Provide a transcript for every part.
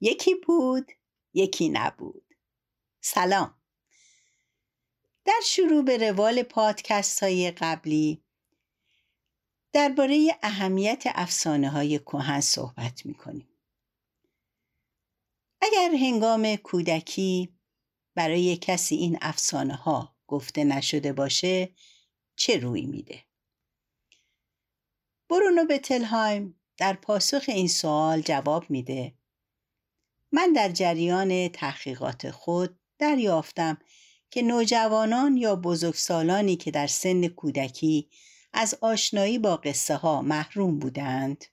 یکی بود یکی نبود سلام در شروع به روال پادکست های قبلی درباره اهمیت افسانه های کهن صحبت می کنیم. اگر هنگام کودکی برای کسی این افسانه ها گفته نشده باشه چه روی میده؟ برونو بتلهایم در پاسخ این سوال جواب میده من در جریان تحقیقات خود دریافتم که نوجوانان یا بزرگسالانی که در سن کودکی از آشنایی با قصه ها محروم بودند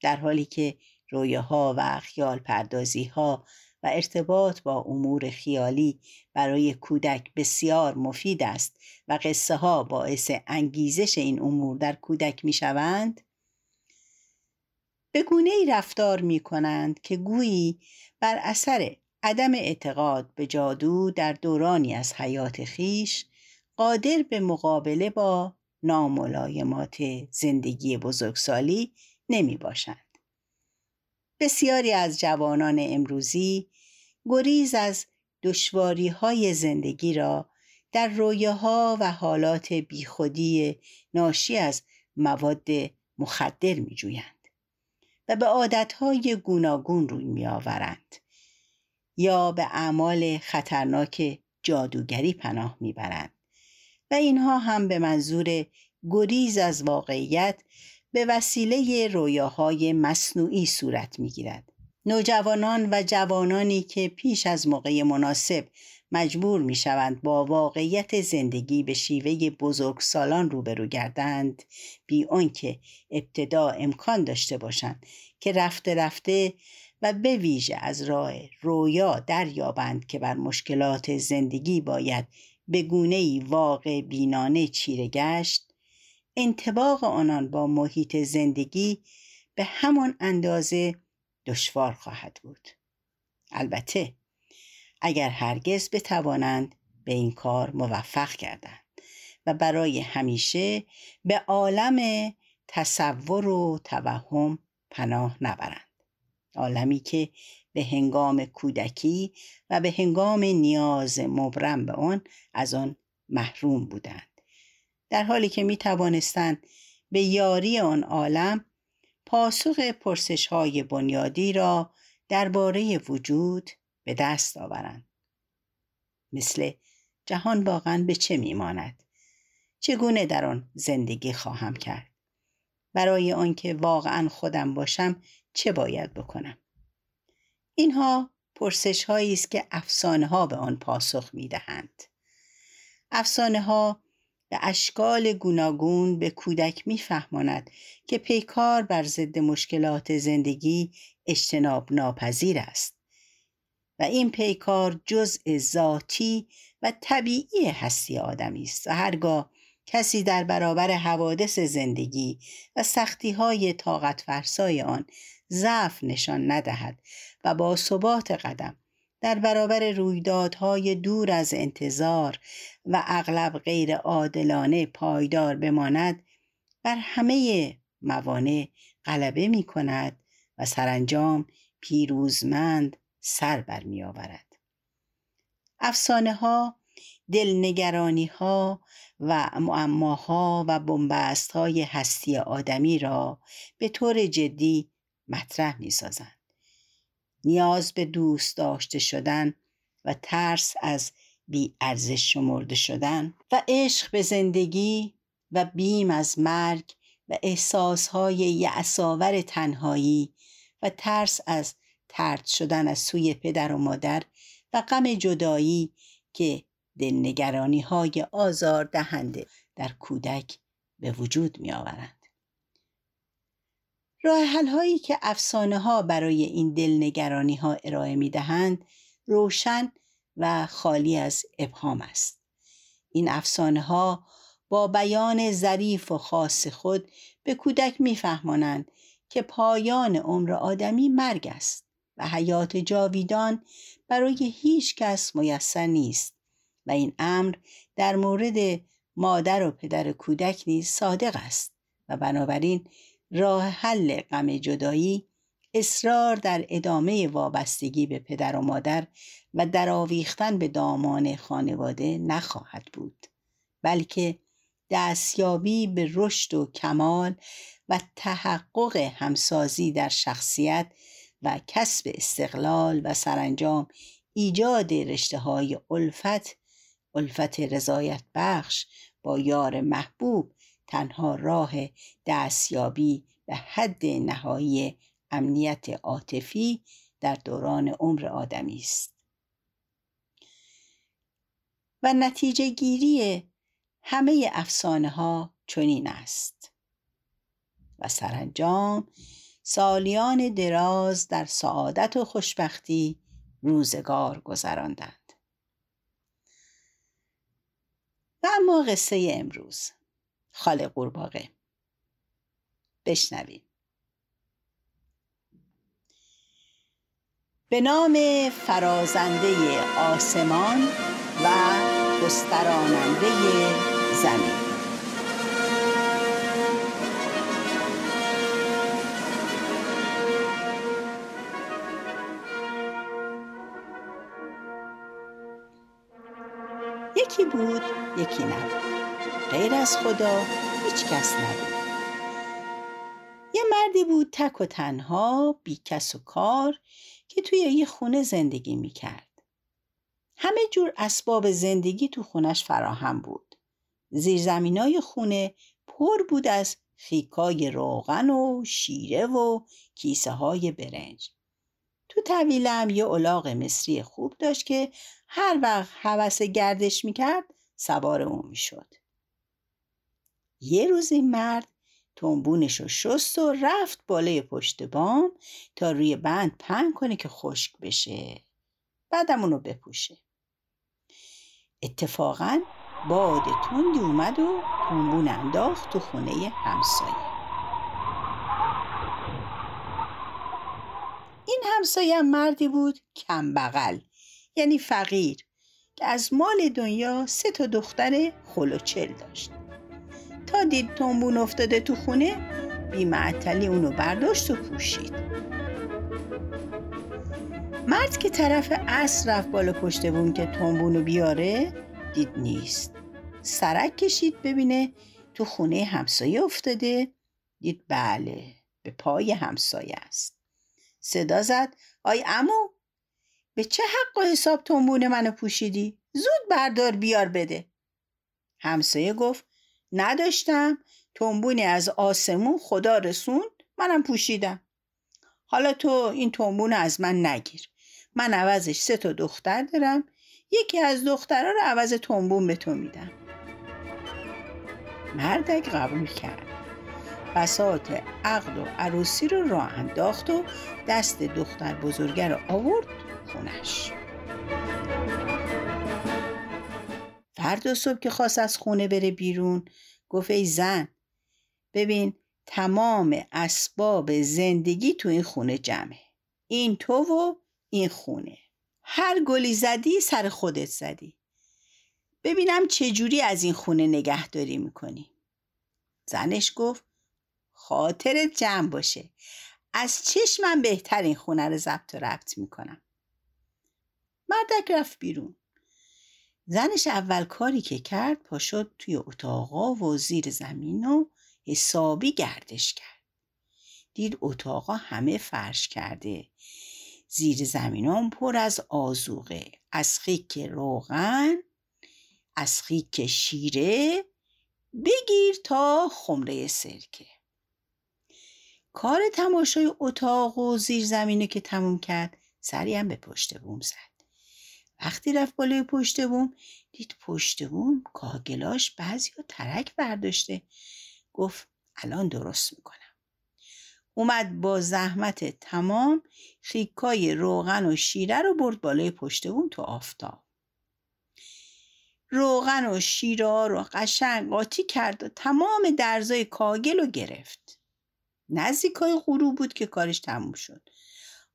در حالی که رویاها و خیال پردازی ها و ارتباط با امور خیالی برای کودک بسیار مفید است و قصه ها باعث انگیزش این امور در کودک می شوند به گونه ای رفتار می کنند که گویی بر اثر عدم اعتقاد به جادو در دورانی از حیات خیش قادر به مقابله با ناملایمات زندگی بزرگسالی نمی باشند. بسیاری از جوانان امروزی گریز از دشواری های زندگی را در رویاها و حالات بیخودی ناشی از مواد مخدر می جویند و به عادتهای گوناگون روی می آورند یا به اعمال خطرناک جادوگری پناه می برند و اینها هم به منظور گریز از واقعیت به وسیله رویاهای مصنوعی صورت می گیرد. نوجوانان و جوانانی که پیش از موقع مناسب مجبور می شوند با واقعیت زندگی به شیوه بزرگسالان روبرو گردند بی آنکه ابتدا امکان داشته باشند که رفته رفته و به ویژه از راه رویا دریابند که بر مشکلات زندگی باید به گونه واقع بینانه چیره گشت. انتباق آنان با محیط زندگی به همان اندازه دشوار خواهد بود. البته اگر هرگز بتوانند به این کار موفق گردند و برای همیشه به عالم تصور و توهم پناه نبرند. عالمی که به هنگام کودکی و به هنگام نیاز مبرم به آن از آن محروم بودند. در حالی که می توانستند به یاری آن عالم پاسخ پرسش های بنیادی را درباره وجود به دست آورند. مثل جهان واقعا به چه میماند؟ چگونه در آن زندگی خواهم کرد؟ برای آنکه واقعا خودم باشم چه باید بکنم؟ اینها پرسش هایی است که افسانه ها به آن پاسخ می دهند افسانه ها به اشکال گوناگون به کودک میفهماند که پیکار بر ضد مشکلات زندگی اجتناب ناپذیر است. و این پیکار جزء ذاتی و طبیعی هستی آدمی است و هرگاه کسی در برابر حوادث زندگی و سختی های طاقت فرسای آن ضعف نشان ندهد و با ثبات قدم در برابر رویدادهای دور از انتظار و اغلب غیر عادلانه پایدار بماند بر همه موانع غلبه می کند و سرانجام پیروزمند سر بر می آورد. افسانه ها دلنگرانی ها و معماها و بنبست های هستی آدمی را به طور جدی مطرح می سازند. نیاز به دوست داشته شدن و ترس از بی ارزش شمرده شدن و عشق به زندگی و بیم از مرگ و احساسهای یعصاور تنهایی و ترس از ترد شدن از سوی پدر و مادر و غم جدایی که دلنگرانی های آزار دهنده در کودک به وجود می آورند. راه هایی که افسانه ها برای این دلنگرانی ها ارائه می دهند روشن و خالی از ابهام است. این افسانه ها با بیان ظریف و خاص خود به کودک میفهمانند که پایان عمر آدمی مرگ است و حیات جاویدان برای هیچ کس میسر نیست و این امر در مورد مادر و پدر کودک نیز صادق است و بنابراین راه حل غم جدایی اصرار در ادامه وابستگی به پدر و مادر و در آویختن به دامان خانواده نخواهد بود بلکه دستیابی به رشد و کمال و تحقق همسازی در شخصیت و کسب استقلال و سرانجام ایجاد رشته های الفت الفت رضایت بخش با یار محبوب تنها راه دستیابی به حد نهایی امنیت عاطفی در دوران عمر آدمی است. و نتیجه گیری همه افسانه ها چنین است. و سرانجام سالیان دراز در سعادت و خوشبختی روزگار گذراندند. و اما قصه امروز. خاله قورباغه. بشنویم. به نام فرازنده آسمان و گستراننده زمین. یکی نبود غیر از خدا هیچ کس نبود. یه مردی بود تک و تنها بی کس و کار که توی یه خونه زندگی می‌کرد. همه جور اسباب زندگی تو خونش فراهم بود. زیرزمینای خونه پر بود از خیکای روغن و شیره و کیسه های برنج. تو طویلم یه الاغ مصری خوب داشت که هر وقت حوس گردش می‌کرد سوار اون می‌شد. یه روز این مرد تنبونش رو شست و رفت بالای پشت بام تا روی بند پهن کنه که خشک بشه. بعدم اونو بپوشه. اتفاقا باد تندی اومد و تنبون انداخت تو خونه همسایه. این همسایه مردی بود کم بغل یعنی فقیر. که از مال دنیا سه تا دختر خلوچل داشت. تا دید تنبون افتاده تو خونه بیمعطلی اونو برداشت و پوشید. مرد که طرف اصر رفت بالا پشت بون که تنبونو بیاره دید نیست. سرک کشید ببینه تو خونه همسایه افتاده. دید بله به پای همسایه است. صدا زد آی امو به چه حق و حساب تنبون منو پوشیدی؟ زود بردار بیار بده. همسایه گفت نداشتم. تنبونی از آسمون خدا رسوند منم پوشیدم. حالا تو این تنبون از من نگیر. من عوضش سه تا دختر دارم. یکی از دخترها رو عوض تنبون به تو میدم. مردک قبول کرد. بساط عقد و عروسی رو راه انداخت و دست دختر بزرگه رو آورد. خونش. فردا صبح که خواست از خونه بره بیرون گفت ای زن ببین تمام اسباب زندگی تو این خونه جمعه. این تو و این خونه. هر گلی زدی سر خودت زدی. ببینم چجوری از این خونه نگهداری می‌کنی. زنش گفت خاطرت جمع باشه. از چشمم بهتر این خونه رو ضبط و ربط می‌کنم. مردک رفت بیرون. زنش اول کاری که کرد پا شد توی اتاقا و زیر زمین و حسابی گردش کرد. دید اتاقا همه فرش کرده. زیر زمینان پر از آزوقه از خیک روغن از خیک شیره. بگیر تا خمره سرکه. کار تماشای اتاق و زیر زمینه که تموم کرد سری هم به پشت بوم زد. وقتی رفت بالای پشت بوم دید پشت بوم کاگلاش بعضی و ترک برداشته. گفت الان درست می‌کنم. اومد با زحمت تمام خیکای روغن و شیره رو برد بالای پشت بوم تو آفتاب. روغن و شیره رو قشنگ قاطی کرد و تمام درزای کاگل رو گرفت. نزدیکای غروب بود که کارش تموم شد.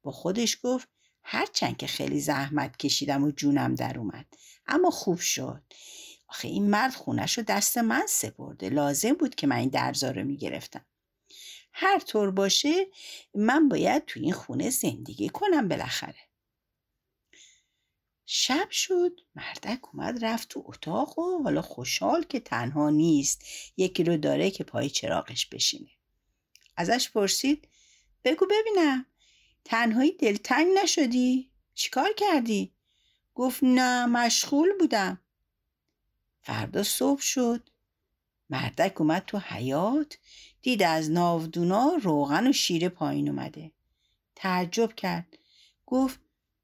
با خودش گفت هرچند که خیلی زحمت کشیدم و جونم در اومد. اما خوب شد. آخه این مرد خونش رو دست من سپرده. لازم بود که من این درزا رو می‌گرفتم. هر طور باشه من باید تو این خونه زندگی کنم بالاخره. شب شد. مردک اومد رفت تو اتاق و حالا خوشحال که تنها نیست. یکی رو داره که پای چراغش بشینه. ازش پرسید بگو ببینم. تنهایی دلتنگ نشدی؟ چیکار کردی؟ گفت نه مشغول بودم. فردا صبح شد. مردک اومد تو حیات دید از ناودونا روغن و شیره پایین اومده. تعجب کرد. گفت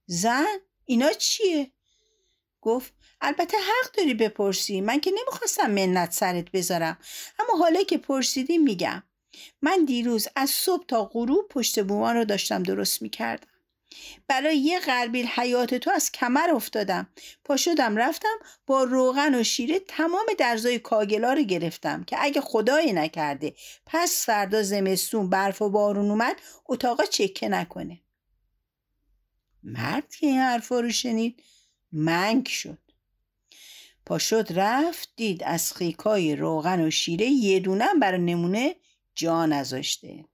زن اینا چیه؟ گفت البته حق داری بپرسی. من که نمی‌خواستم منت سرت بذارم. اما حالا که پرسیدی میگم. من دیروز از صبح تا غروب پشت بومان رو داشتم درست می‌کردم. برای یه قربیل حیات تو از کمر افتادم. پا شدم رفتم با روغن و شیره تمام درزای کاگلا رو گرفتم که اگه خدایی نکرده پس فردا زمستون برف و بارون اومد اتاقا چکه نکنه. مرد که این حرفا رو شنید منگ شد. پاشد رفت دید از خیکای روغن و شیره یه دونم برای نمونه جا نذاشته.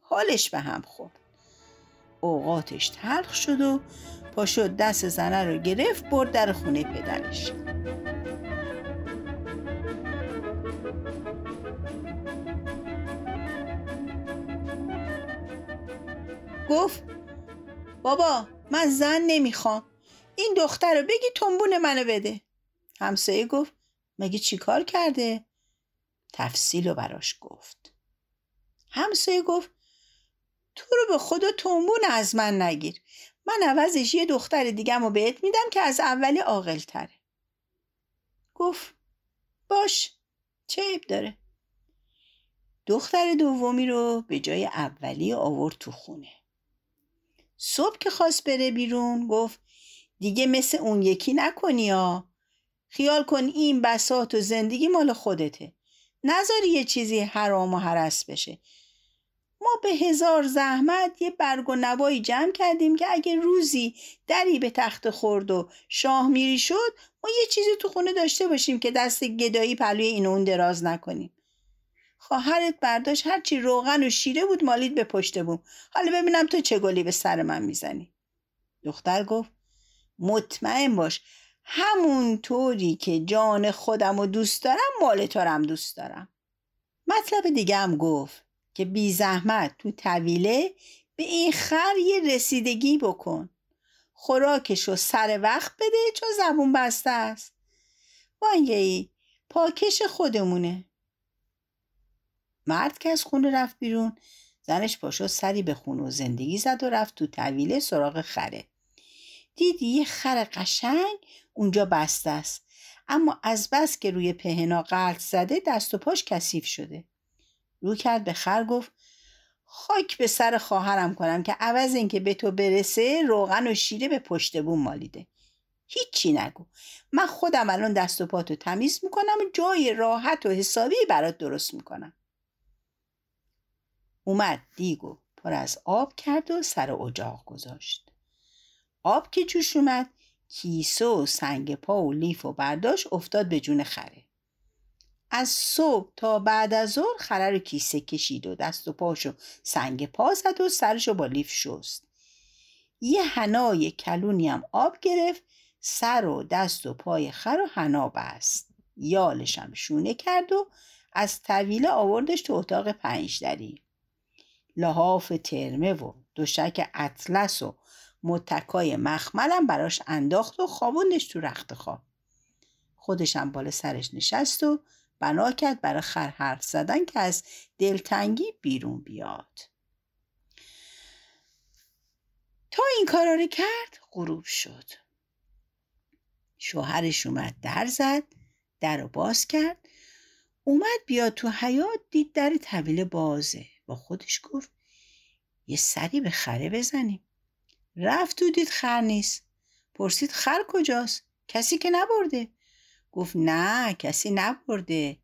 حالش به هم خورد. اوقاتش تلخ شد و پاشد دست زنه رو گرفت برد در خونه پدرش. گفت بابا من زن نمی‌خوام. این دختر رو بگی تنبون منو بده. همسایه گفت مگه چیکار کرده؟ تفصیل رو براش گفت. همسایه گفت تو رو به خدا تنبون از من نگیر. من عوضش یه دختر دیگم رو بهت میدم که از اولی عاقل تره گفت باش چه عیب داره؟ دختر دومی رو به جای اولی آورد تو خونه. صبح که خواست بره بیرون گفت دیگه مثل اون یکی نکنی ها. خیال کن این بسات و زندگی مال خودته. نذاری یه چیزی حرام و حرس بشه. ما به هزار زحمت یه برگ و نوایی جمع کردیم که اگه روزی دری به تخت خورد و شاه میری شد ما یه چیزی تو خونه داشته باشیم که دست گدایی پلوی این اون دراز نکنیم. خواهرت برداشت هرچی روغن و شیره بود مالید به پشت بوم. حالا ببینم تو چه گلی به سر من می‌زنی. دختر گفت مطمئن باش همون طوری که جان خودم و دوست دارم مال تو هم دوست دارم. مطلب دیگه هم گفت. که بی زحمت تو طویله به این خر یه رسیدگی بکن. خوراکشو سر وقت بده چون زبون بسته است. وانگهی پاکش خودمونه. مرد که از خونه رفت بیرون زنش پاشو سری به خونه و زندگی زد و رفت تو طویله سراغ خره. دید یه خر قشنگ اونجا بسته است. اما از بس که روی پهنا قلط زده دست و پاش کثیف شده. رو کرد به خر گفت خاک به سر خواهرم کنم که عوض اینکه به تو برسه روغن و شیره به پشت بوم مالیده. هیچی نگو. من خودم الان دست و پاتو تمیز می‌کنم و جای راحت و حسابی برات درست می‌کنم. اومد دیگو پر از آب کرد و سر اجاق گذاشت. آب که جوش اومد کیسه و سنگ پا و لیف و برداشت افتاد به جون خره. از صبح تا بعد از ظهر خره رو کیسه کشید و دست و پاشو سنگ پا زد و سرشو با لیف شست. یه حنای کلونی هم آب گرفت سر و دست و پای خر و حنا بست. یالش هم شونه کرد و از طویله آوردش تو اتاق پنجدری لحاف ترمه و دوشک اطلس و متکای مخملم براش انداخت و خوابوندش تو رخت خواب. خودشم بالا سرش نشست و بنا کرد برای خر حرف زدن که از دلتنگی بیرون بیاد. تا این کارا رو کرد غروب شد. شوهرش اومد در زد در رو باز کرد. اومد بیاد تو حیات دید در طویله بازه. با خودش گفت یه سری به خره بزنیم. رفت و دید خر نیست. پرسید خر کجاست؟ کسی که نبرده. گفت نه کسی نبرده.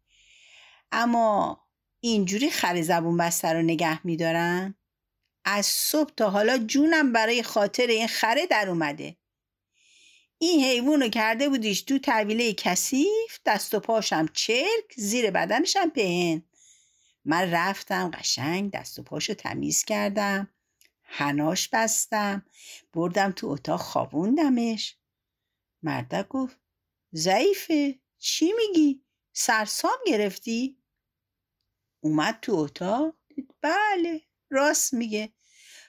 اما اینجوری خر زبون بسته رو نگه میدارن؟ از صبح تا حالا جونم برای خاطر این خره در اومده. این حیوان رو کرده بودیش تو طویله کثیف دست و پاشم چرک زیر بدنشم پهن. من رفتم قشنگ دست و پاشو تمیز کردم هناش بستم بردم تو اتاق خوابوندمش. مردک گفت ضعیفه. چی میگی؟ سرسام گرفتی؟ اومد تو اتاق. بله راست میگه.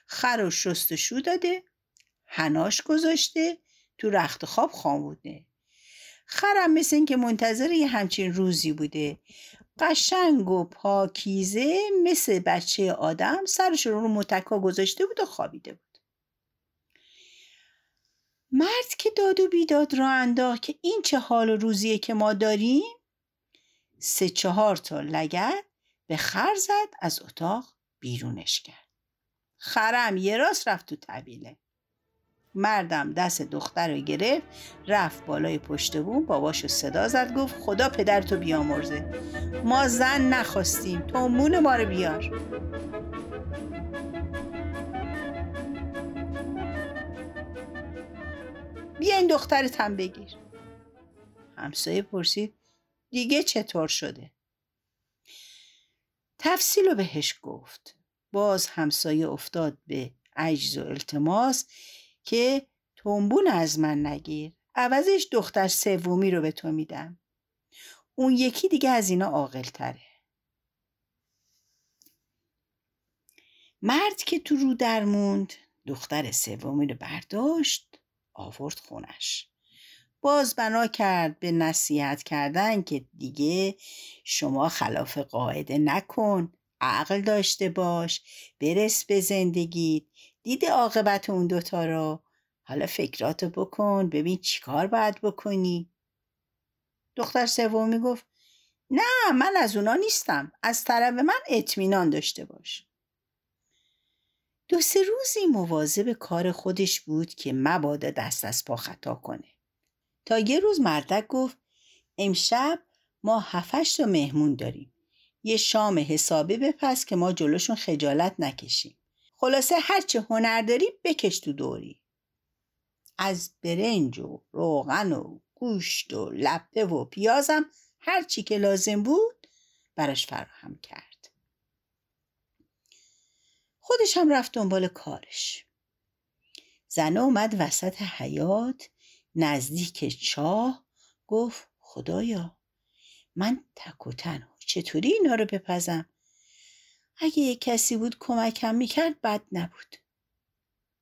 خر و شستشو داده. هناش گذاشته. تو رخت خواب خوابونده خرم مثل اینکه منتظر یه همچین روزی بوده. قشنگ و پاکیزه مثل بچه آدم. سرش رو متکا گذاشته بود و خوابیده بود. مرد که داد و بیداد را انداخت که این چه حال و روزیه که ما داریم؟ سه چهار تا لگت به خر زد از اتاق بیرونش کرد. خرم یه راست رفت تو طبیله. مردم دست دختر رو گرفت رفت بالای پشت بوم باباشو صدا زد گفت خدا پدرتو بیامرزه. ما زن نخواستیم تو مون ما رو بیار. بیا این دخترتم بگیر. همسایه پرسید دیگه چطور شده؟ تفصیل رو بهش گفت. باز همسایه افتاد به عجز و التماس که تنبون از من نگیر. عوضش دختر سومی رو به تو میدم. اون یکی دیگه از اینا عاقل تره مرد که تو رو در موند دختر سومی رو برداشت آورد خونش. باز بنا کرد به نصیحت کردن که دیگه شما خلاف قاعده نکن عقل داشته باش برس به زندگی دیده عاقبت اون دوتا رو. حالا فکراتو بکن ببین چیکار باید بکنی. دختر سومی گفت نه من از اونا نیستم از طرف من اطمینان داشته باش. دو سه روزی مواظب کار خودش بود که مبادا دست از پا خطا کنه. تا یه روز مردک گفت امشب ما هفتش تا مهمون داریم. یه شام حسابی بپس که ما جلوشون خجالت نکشیم. خلاصه هرچه هنر داری بکش تو دوری. از برنج و روغن و گوشت و لپه و پیازم هر چی که لازم بود براش فراهم کرد. خودش هم رفت دنبال کارش. زنه اومد وسط حیات نزدیک چاه گفت خدایا من تک و تنها. چطوری اینا رو بپزم؟ اگه یک کسی بود کمکم می‌کرد بد نبود.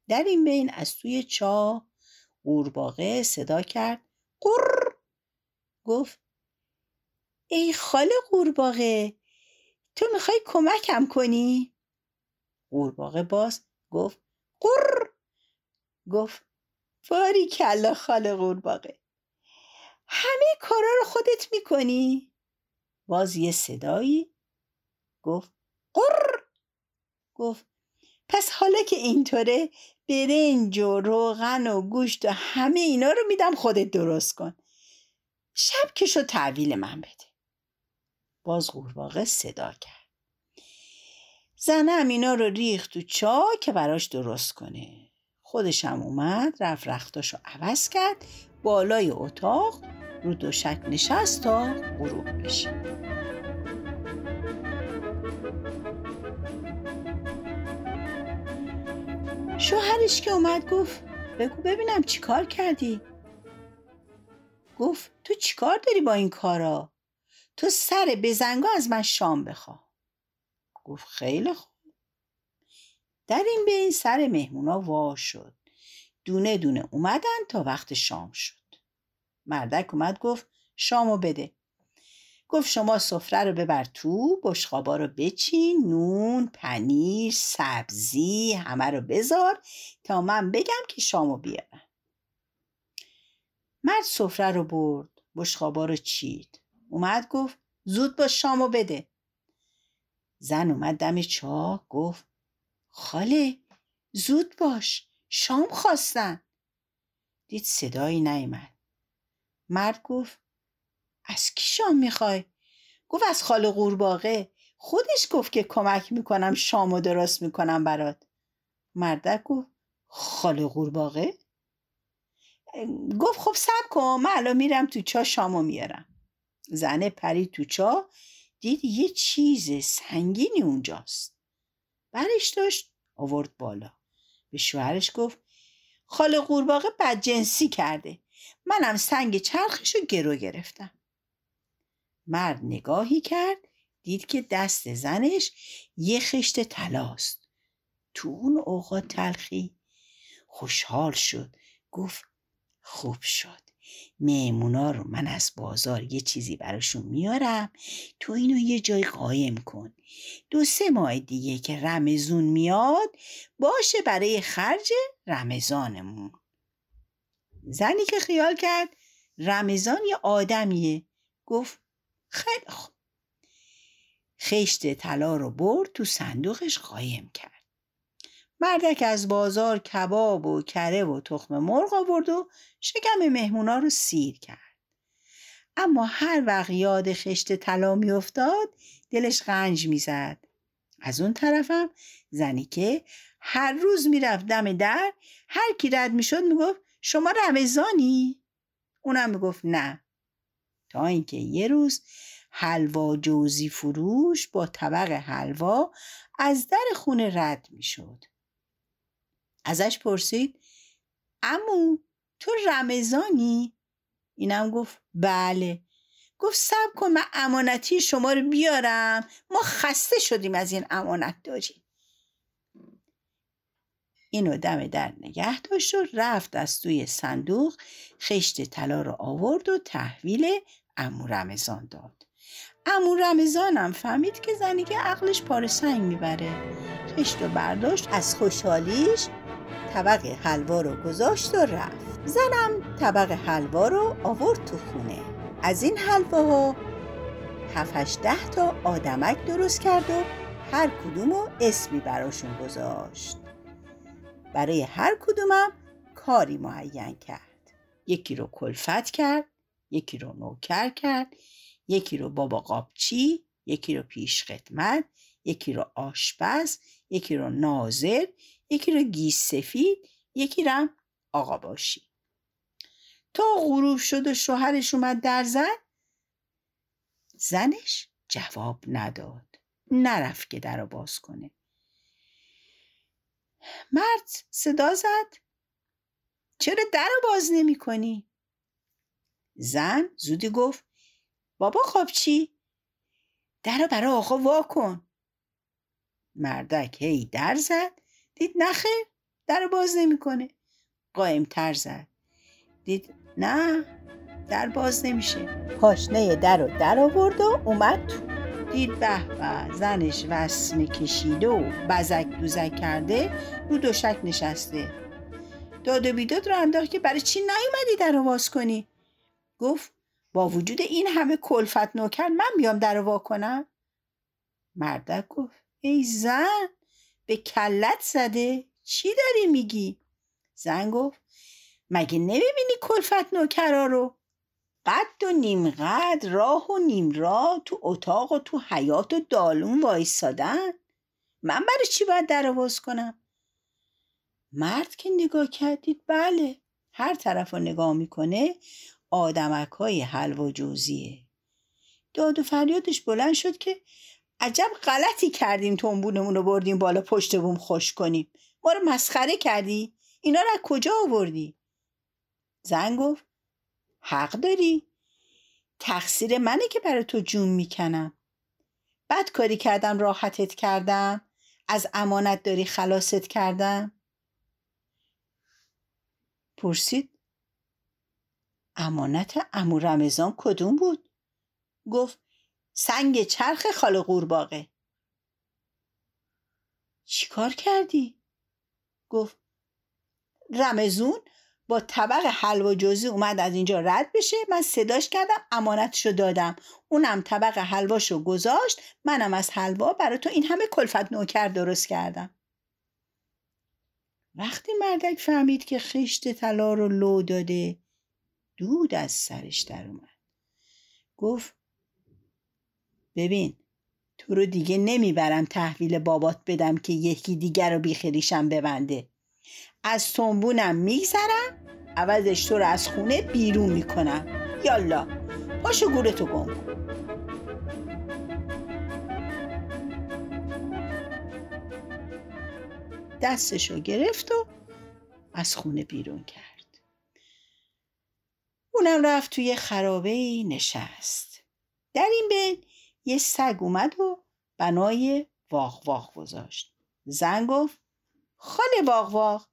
در این بین از توی چاه قورباغه صدا کرد. قر! گفت ای خاله قورباغه تو می‌خوای کمکم کنی؟ قورباغه باز گفت قر! گفت باری کلا خاله قورباغه. همه کارا رو خودت می‌کنی؟ باز یه صدایی گفت قر! گفت پس حالا که اینطوره برنج و روغن و گوشت و همه اینا رو میدم خودت درست کن. شب که شو تحویل من بده. باز قورباغه صدا کرد. زنم اینا رو ریخت تو چا که براش درست کنه. خودشم اومد رفت رختاشو عوض کرد بالای اتاق رو دوشک نشست تا غروب بشه. شوهرش که اومد گفت بگو ببینم چی کار کردی. گفت تو چیکار داری با این کارا؟ تو سر بزنگا از من شام بخوا گفت خیلی خوب. در این بین سر مهمونا وا شد. دونه دونه اومدن تا وقت شام شد. مردک اومد گفت شامو بده. گفت شما سفره رو ببر تو بشقابا رو بچین نون پنیر سبزی همه رو بذار تا من بگم که شامو بیارم. مرد سفره رو برد بشقابا رو چید. اومد گفت زود با شامو بده. زن اومد دم چاه گفت خاله زود باش شام خواستن. دید صدایی نیامد مرد گفت از کی شام می‌خوای؟ گفت از خاله قورباغه. خودش گفت که کمک می‌کنم شامو درست می‌کنم برات. مردک گفت خاله قورباغه؟ گفت خب سب کن من الان میرم تو چا شامو میارم زنه پرید تو چا دید یه چیز سنگینی اونجاست. برش داشت آورد بالا. به شوهرش گفت خاله قورباغه بدجنسی کرده. منم سنگ چرخش رو گرو گرفتم. مرد نگاهی کرد دید که دست زنش یه خشت تلاست تو اون اوقات تلخی خوشحال شد. گفت خوب شد. مهمونا رو من از بازار یه چیزی براشون میارم تو اینو یه جای قایم کن. دو سه ماه دیگه که رمزون میاد باشه برای خرج رمضانمون. زنی که خیال کرد رمضان یه آدمیه. گفت خیلی خوب. خشت طلا رو برد تو صندوقش قایم کرد. مردک از بازار کباب و کره و تخم مرغ آورد و شکم مهمونا رو سیر کرد. اما هر وقت یاد خشت طلا میافتاد دلش غنج می‌زد. از اون طرفم زنی که هر روز می‌رفت دم در هر کی رد می‌شد می‌گفت شما رمضانی؟ اونم می‌گفت نه. تا اینکه یه روز حلوا جوزی فروش با طبق حلوا از در خونه رد می‌شد. ازش پرسید امو تو رمضانی؟ اینم گفت بله. گفت سب کن من امانتی شما رو بیارم. ما خسته شدیم از این امانت داری اینو دم در نگه داشت و رفت از توی صندوق خشت طلا رو آورد و تحویل امو رمضان داد. امو رمضانم فهمید که زنی که عقلش پاره سنگ می‌بره. خشت و برداشت از خوشحالیش طبق حلوا رو گذاشت و رفت. زنم طبق حلوا رو آورد تو خونه. از این حلواها هفتش ده تا آدمک درست کرد و هر کدومو اسمی براشون گذاشت. برای هر کدومم کاری معین کرد. یکی رو کلفت کرد یکی رو نوکر کرد یکی رو بابا قابچی یکی رو پیش خدمت یکی رو آشپز یکی رو ناظر یکی رو گیس سفید یکی رو آقا باشی. تا غروب شد و شوهرش اومد در زن زنش جواب نداد. نرفت که در رو باز کنه. مرد صدا زد. چرا در رو باز نمی کنی؟ زن زودی گفت بابا چی؟ در رو برای آقا وا کن. مردک هی در زد. دید نخه در باز نمی‌کنه. قایم تر زد. دید نه در باز نمیشه. پاشنه در رو در آورد و اومد تو. دید به به زنش وسمه کشیده و بزک دوزک کرده رو دوشک نشسته. داد و بیداد رو انداخت که برای چی نیومدی در رو باز کنی؟ گفت با وجود این همه کلفت نوکر من بیام در رو کنم. مردک گفت ای زن به کلت زده؟ چی داری میگی؟ زن گفت مگه نمی‌بینی کلفت نوکرا رو؟ قد و نیم قد راه و نیم راه تو اتاق و تو حیات و دالون وایستادن؟ من برای چی باید در کنم؟ مرد که نگاه کردید بله هر طرف رو نگاه می‌کنه آدمک های حلوا جوزیه. داد و فریادش بلند شد که عجب غلطی کردیم تنبونمون رو بردیم بالا پشت بوم خوش کنیم. ما رو مسخره کردی؟ اینا رو از کجا آوردی؟ زن گفت حق داری. تقصیر منه که برای تو جون می‌کنم. بد کاری کردم راحتت کردم. از امانت داری خلاصت کردم. پرسید امانت امو رمضان کدوم بود؟ گفت سنگ چرخ خاله قورباغه. چیکار کردی؟ گفت رمزون با طبق حلوا جزی اومد از اینجا رد بشه. من صداش کردم امانتشو دادم. اونم طبق حلواشو گذاشت. منم از حلوا برای تو این همه کلفت نوکر درست کردم. وقتی مردک فهمید که خشت طلا رو لو داده دود از سرش در اومد. گفت ببین تو رو دیگه نمی‌برم تحویل بابات بدم که یکی دیگر رو بیخریشم ببنده. از تنبونم میگذرم عوضش تو رو از خونه بیرون می‌کنم. یالا پاشو گورتو گم کن. دستشو گرفت و از خونه بیرون کرد. اونم رفت توی خرابه نشست. در این بین یه سگ اومد و بنای واق واق گذاشت. زن گفت خاله واق واق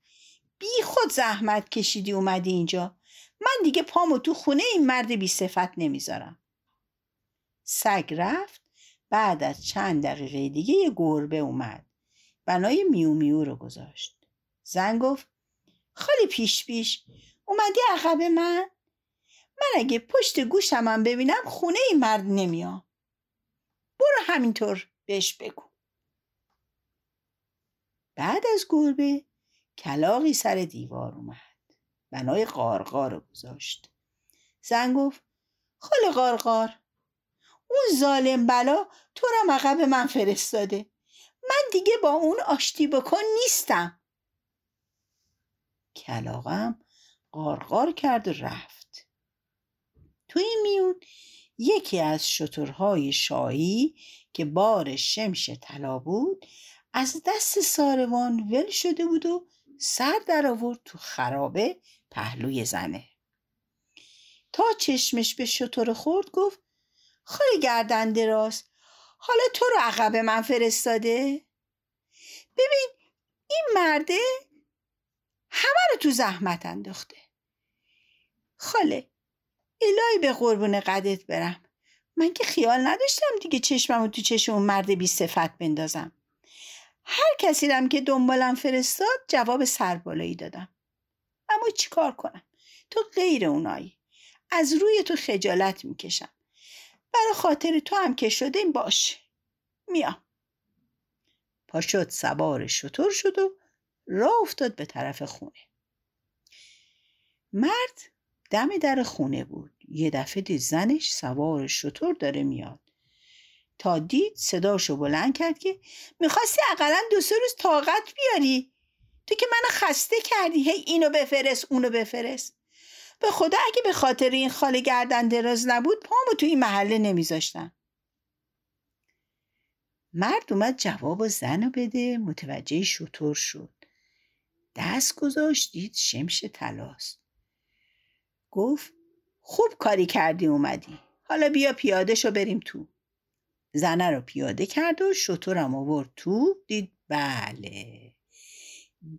بی خود زحمت کشیدی اومدی اینجا. من دیگه پامو تو خونه این مرد بی صفت نمی‌ذارم. سگ رفت. بعد از چند دقیقه دیگه یه گربه اومد. بنای میو میو رو گذاشت. زن گفت خالی پیش پیش اومدی عقب من؟ من اگه پشت گوشمم ببینم خونه این مرد نمیام برو همینطور بهش بگو. بعد از گربه کلاقی سر دیوار اومد. بنای قارقار رو گذاشت. زن گفت خاله قارقار اون ظالم بلا تو را عقب من فرستاده. من دیگه با اون آشتی بکن نیستم. کلاقم قارقار کرد و رفت. توی این میون یکی از شترهای شاهی که بار شمش طلا بود از دست ساروان ول شده بود و سر در آورد تو خرابه پهلوی زنه. تا چشمش به شطور خورد گفت خواهی گردن دراز حالا تو رو عقب من فرستاده؟ ببین این مرده همه رو تو زحمت انداخته. خاله الهی به قربون قدت برم. من که خیال نداشتم دیگه چشممو تو چشم اون مرد بی صفت بندازم. هر کسی رم که دنبالم فرستاد جواب سربالایی دادم. اما چیکار کنم؟ تو غیر اونایی. از روی تو خجالت می‌کشم. برای خاطر تو هم که شده این باشه میام پاشد سوار شطور شد و راه افتاد به طرف خونه. مرد دم در خونه بود. یه دفعه دید زنش سوار شطور داره میاد. تا دید صداشو بلند کرد که می‌خواستی اقلا دو سه روز طاقت بیاری. تو که منو خسته کردی. هی اینو بفرست اونو بفرست. به خدا اگه به خاطر این خاله گردن دراز نبود پامو تو این محله نمیذاشتم مرد اومد جواب زن بده. متوجه شطور شد. دست گذاشت دید شمش تلاست گفت خوب کاری کردی اومدی. حالا بیا پیاده شو بریم تو. زنه رو پیاده کرد و شطورم آورد تو. دید بله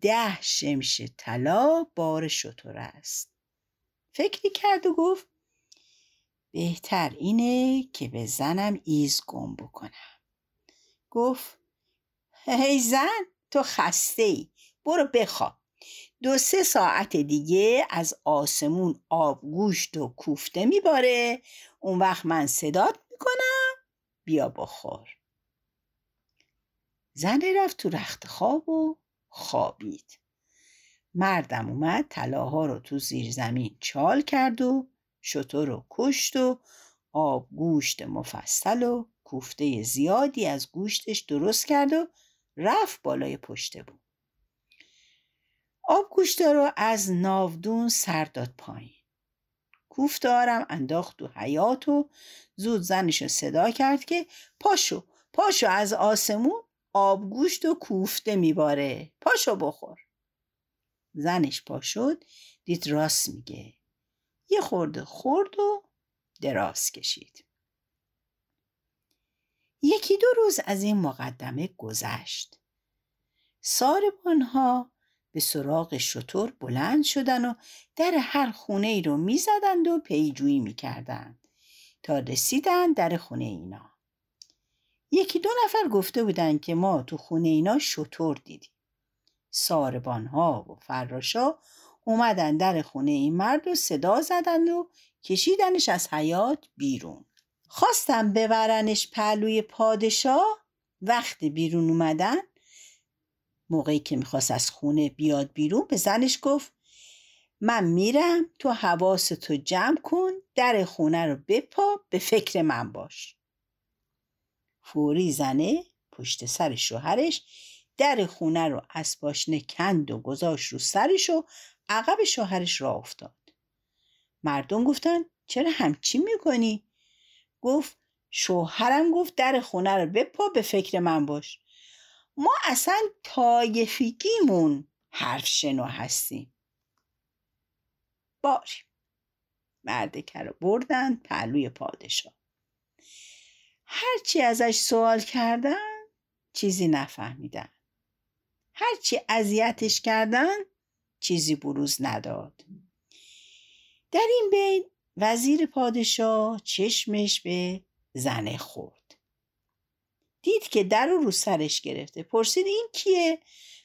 ده شمش طلا بار شطور است. فکری کرد و گفت بهتر اینه که به زنم ایز گم بکنم. گفت هی زن تو خسته ای برو بخواب. دو سه ساعت دیگه از آسمون آب گوشت و کوفته میباره. اون وقت من صدات می‌کنم. بیا بخور. زن رفت تو رخت خواب و خوابید. مردم اومد طلاها رو تو زیر زمین چال کرد و شطور رو کشت و آب گوشت مفصل و کوفته زیادی از گوشتش درست کرد و رفت بالای پشته بود آب گوشته رو از ناودون سر داد پایین. کوفتارم انداخت تو حیات و زود زنش صدا کرد که پاشو پاشو از آسمون آبگوشت و کوفته میباره. پاشو بخور. زنش پا شد دید راست میگه. یه خورده خورد و دراز کشید. یکی دو روز از این مقدمه گذشت. ساربانها به سراغ شطور بلند شدن و در هر خونه ای رو می‌زدند و پیجویی می‌کردند. تا رسیدن در خونه اینا. یکی دو نفر گفته بودند که ما تو خونه اینا شطور دیدیم. ساربان ها و فراشا اومدن در خونه این مرد و صدا زدند و کشیدنش از حیات بیرون. خواستم ببرنش پهلوی پادشاه. وقتی بیرون اومدن موقعی که می‌خواست از خونه بیاد بیرون به زنش گفت من میرم تو حواس تو جمع کن در خونه رو بپا به فکر من باش. فوری زنه پشت سر شوهرش در خونه رو از پاشنه کند و گذاشت رو سرش و عقب شوهرش را افتاد. مردم گفتن چرا همچی می‌کنی؟ گفت شوهرم گفت در خونه رو بپا به فکر من باش. ما اصلا تایفگیمون حرف شنو هستیم. باری مردکه رو بردن پهلوی پادشاه. هرچی ازش سوال کردن چیزی نفهمیدن. هرچی اذیتش کردن چیزی بروز نداد. در این بین وزیر پادشاه چشمش به زنه خورد. دید که در رو رو سرش گرفته. پرسید این کیه؟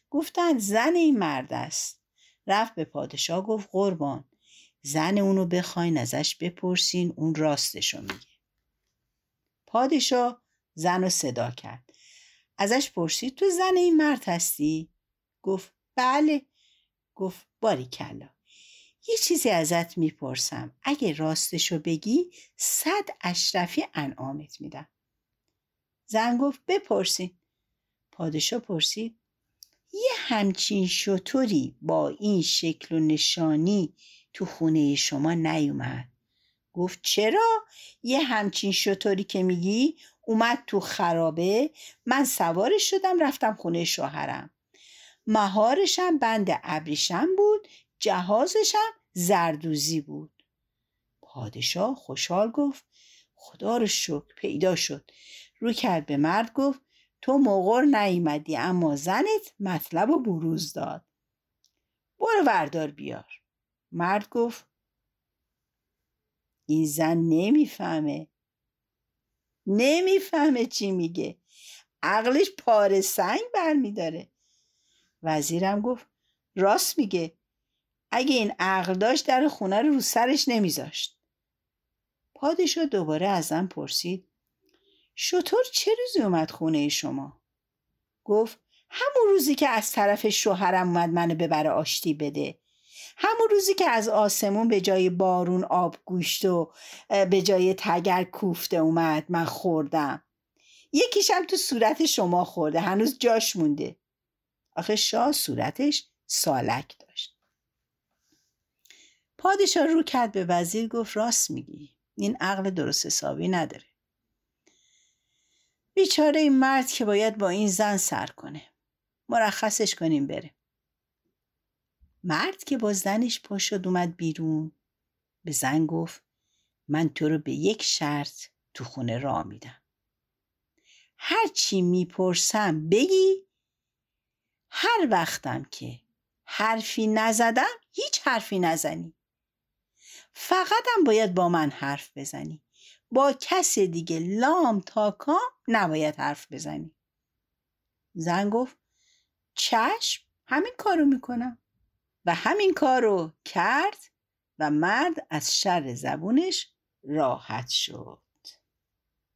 گفتند زن این مرد است. رفت به پادشاه گفت قربان. زن اونو بخواین ازش بپرسین اون راستشو میگه. پادشاه زن رو صدا کرد. ازش پرسید تو زن این مرد هستی؟ گفت بله. گفت باری کلا. یه چیزی ازت می‌پرسم. اگه راستشو بگی صد اشرفی انعامت میدم. زن گفت بپرسین. پادشاه پرسید. یه همچین شطوری با این شکل و نشانی تو خونه شما نیومد. گفت چرا؟ یه همچین شطوری که میگی اومد تو خرابه من سوارش شدم رفتم خونه شوهرم. مهارشم بند ابریشم بود جهازشم زردوزی بود. پادشاه خوشحال گفت خدا رو شکر پیدا شد. رو کرد به مرد گفت تو مغر نیومدی اما زنت مطلب و بروز داد. برو وردار بیار. مرد گفت این زن نمی‌فهمه. نمی‌فهمه چی میگه. عقلش پاره سنگ برمیداره. وزیرم گفت راست میگه. اگه این عقل داشت در خونه رو رو سرش نمیذاشت. پادشاه دوباره ازم پرسید شطور چه روزی اومد خونه شما؟ گفت همون روزی که از طرف شوهرم اومد منو ببره آشتی بده. همون روزی که از آسمون به جای بارون آب گوشت و به جای تگر کوفته اومد من خوردم. یکیشم تو صورت شما خورده هنوز جاش مونده. آخه شاه صورتش سالک داشت. پادشاه رو کرد به وزیر گفت راست میگی. این عقل درست حسابی نداره. بیچاره این مرد که باید با این زن سر کنه. مرخصش کنیم بره مرد که با زنش پا شد اومد بیرون. به زن گفت من تو رو به یک شرط تو خونه را میدم. هر چی می‌پرسم بگی هر وقتم که حرفی نزدم هیچ حرفی نزنی. فقطم باید با من حرف بزنی. با کس دیگه لام تا کام نباید حرف بزنی. زن گفت چشم همین کارو می‌کنم. و همین کارو کرد و مرد از شر زبونش راحت شد.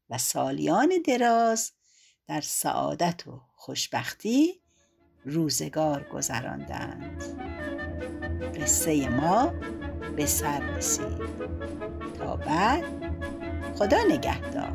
و سالیان دراز در سعادت و خوشبختی روزگار گذراندند. قصه ما به سر رسید. تا بعد خدا نگهدار.